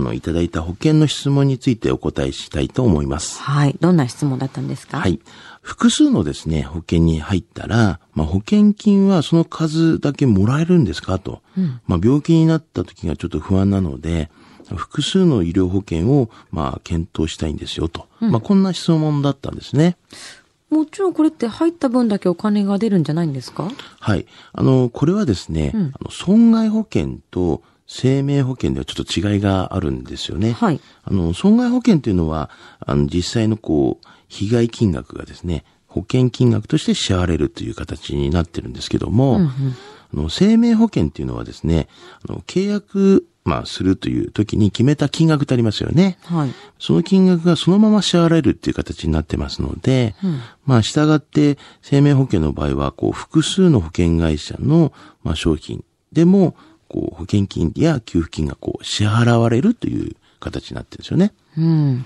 の、いただいた保険の質問についてお答えしたいと思います。はい。どんな質問だったんですか？はい。複数のですね、保険に入ったら、まあ、保険金はその数だけもらえるんですか？と。まあ、病気になった時がちょっと不安なので、複数の医療保険を、まあ、検討したいんですよと。まあ、こんな質問だったんですね。もちろんこれって入った分だけお金が出るんじゃないんですか？はい。あの、これはですね、うんあの損害保険と生命保険ではちょっと違いがあるんですよね。はい。あの、損害保険というのは、あの、実際のこう、被害金額がですね、保険金額として支払われるという形になってるんですけども、うんうんあの、生命保険っていうのはですね、あの、契約、まあ、するという時に決めた金額ってありますよね。はい。その金額がそのまま支払われるっていう形になってますので、うんまあ、従って生命保険の場合は、こう、複数の保険会社の、まあ、商品でも、こう、保険金や給付金がこう、支払われるという形になってるんですよね。うん。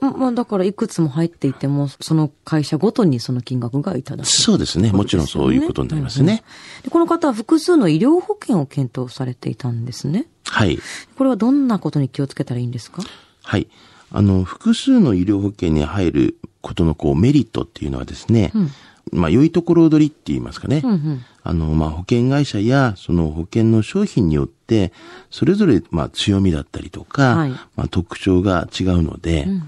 まあ、だからいくつも入っていても、その会社ごとにその金額がいただく。そうですね。もちろんそういうことになりますね。でこの方は複数の医療保険を検討されていたんですね。はい。これはどんなことに気をつけたらいいんですか？はい。あの、複数の医療保険に入ることのこう、メリットっていうのはですね、うんまあ、良いところ取りって言いますかね。うんうん。あの、まあ、保険会社や、その保険の商品によって、それぞれ、まあ、強みだったりとか、はいまあ、特徴が違うので、うんうん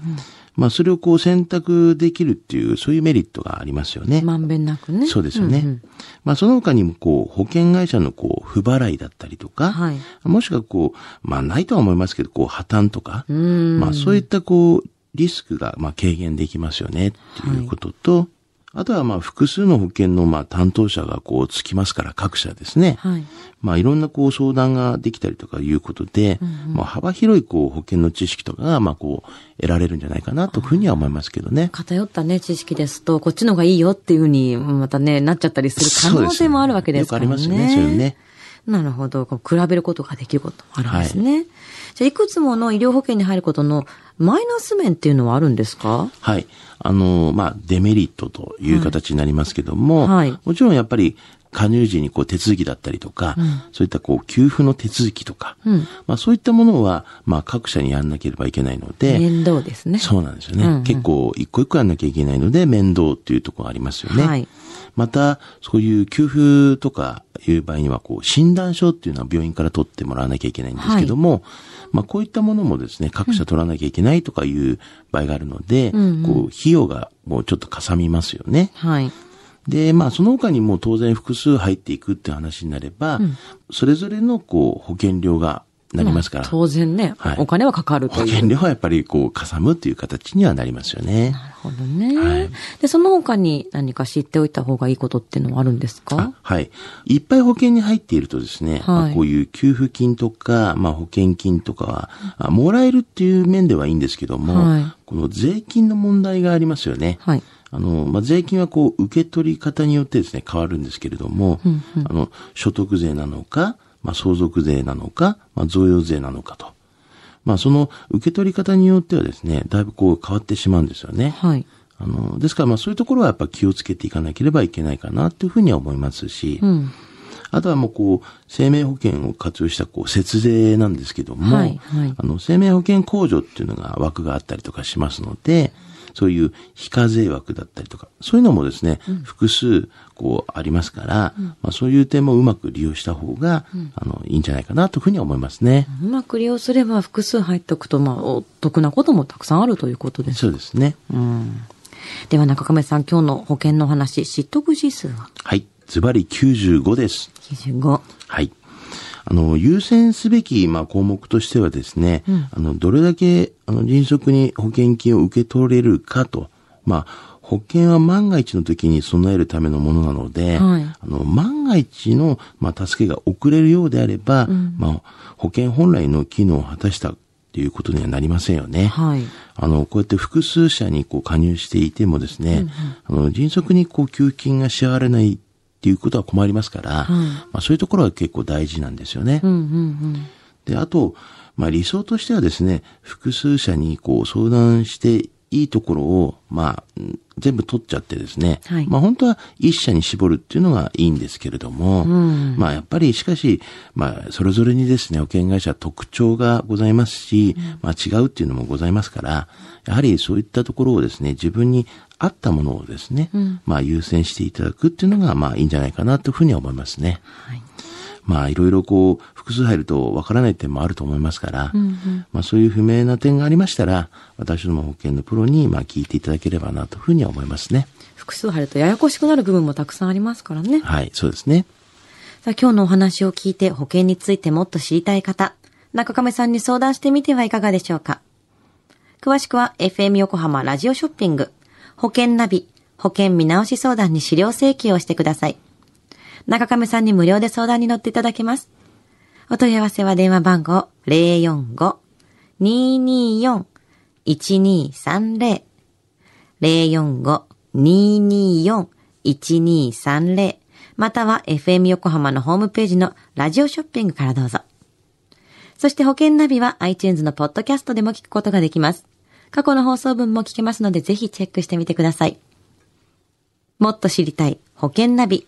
まあ、それをこう選択できるっていう、そういうメリットがありますよね。まんべんなくね。そうですよね。んんまあ、その他にも、こう、保険会社のこう、不払いだったりとか、はい。もしくはこう、まあ、ないとは思いますけど、こう、破綻とか、うん。まあ、そういったこう、リスクが、まあ、軽減できますよね、っていうことと、あとは、まあ、複数の保険の、まあ、担当者がこう、つきますから、各社ですね。はい。まあ、いろんなこう、相談ができたりとかいうことで、まあ、幅広いこう、保険の知識とかが、まあ、こう、得られるんじゃないかな、というふうには思いますけどね。偏ったね、知識ですと、こっちの方がいいよっていうふうに、またね、なっちゃったりする可能性もあるわけですからね。よくありますよね、そういうのね。なるほど。比べることができることもあるんですね。じゃあ、いくつもの医療保険に入ることのマイナス面っていうのはあるんですか？はい。あの、まあ、デメリットという形になりますけども、はいもちろんやっぱり、加入時にこう手続きだったりとか、そういったこう給付の手続きとか、うんまあそういったものは、まあ各社にやんなければいけないので、面倒ですね。そうなんですよね。うんうん結構一個一個やんなきゃいけないので面倒っていうところがありますよね。はいまた、そういう給付とかいう場合には、こう、診断書っていうのは病院から取ってもらわなきゃいけないんですけども、まあこういったものもですね、各社取らなきゃいけないとかいう場合があるので、うんうんこう、費用がもうちょっとかさみますよね。はい。で、まあ、その他にも当然複数入っていくって話になれば、それぞれの、こう、保険料がなりますか？ら、当然ね、はいお金はかかるという。保険料はやっぱり、こう、かさむっていう形にはなりますよね。なるほどね、はいで、その他に何か知っておいた方がいいことっていうのはあるんですあかはい。いっぱい保険に入っているとですね、はいまあこういう給付金とか、まあ、保険金とかは、あもらえるっていう面ではいいんですけども、はいこの税金の問題がありますよね。はい。あの、まあ、税金はこう、受け取り方によってですね、変わるんですけれども、うんうんあの、所得税なのか、まあ、相続税なのか、まあ、贈与税なのかと。まあ、その受け取り方によってはですね、だいぶこう変わってしまうんですよね。はい。あの、ですからまあそういうところはやっぱ気をつけていかなければいけないかなというふうには思いますし、うん。あとはもうこう、生命保険を活用したこう、節税なんですけども、はいはいあの、生命保険控除っていうのが枠があったりとかしますので、そういう非課税枠だったりとか、そういうのもですね、複数こうありますから、まあそういう点もうまく利用した方が、あの、いいんじゃないかなというふうには思いますね。うまく利用すれば複数入っておくと、まあ、お得なこともたくさんあるということです。そうですね。うん。では中亀さん、今日の保険のお話、知得指数は？はい。ズバリ95です。95。はい。あの、優先すべき、まあ、項目としてはですね、うん。あの、どれだけ、あの、迅速に保険金を受け取れるかと、まあ、保険は万が一の時に備えるためのものなので、はい。あの、万が一の、まあ、助けが遅れるようであれば、ん。まあ、保険本来の機能を果たしたっていうことにはなりませんよね。はい。あの、こうやって複数社にこう加入していてもですね、あの、迅速にこう給付金が支払われないっていうことは困りますから、まあそういうところは結構大事なんですよね。うんうんうん。で、あと、まあ理想としてはですね、複数社にこう相談していいところを、まあ、うん全部取っちゃってですね、はい。まあ本当は一社に絞るっていうのがいいんですけれども、ん。まあやっぱりしかし、まあそれぞれにですね、保険会社は特徴がございますし、まあ違うっていうのもございますから、やはりそういったところをですね、自分に合ったものをですね、まあ優先していただくっていうのがまあいいんじゃないかなというふうには思いますね。はい。まあいろいろこう複数入るとわからない点もあると思いますから、まあそういう不明な点がありましたら、私ども保険のプロにまあ聞いていただければなというふうには思いますね。複数入るとややこしくなる部分もたくさんありますからね。はい、そうですね。さあ今日のお話を聞いて保険についてもっと知りたい方、中亀さんに相談してみてはいかがでしょうか。詳しくは FM 横浜ラジオショッピング、保険ナビ、保険見直し相談に資料請求をしてください。中亀さんに無料で相談に乗っていただけます。お問い合わせは電話番号045-224-1230 045-224-1230または FM 横浜のホームページのラジオショッピングからどうぞ。そして保険ナビは iTunes のポッドキャストでも聞くことができます。過去の放送分も聞けますのでぜひチェックしてみてください。もっと知りたい保険ナビ。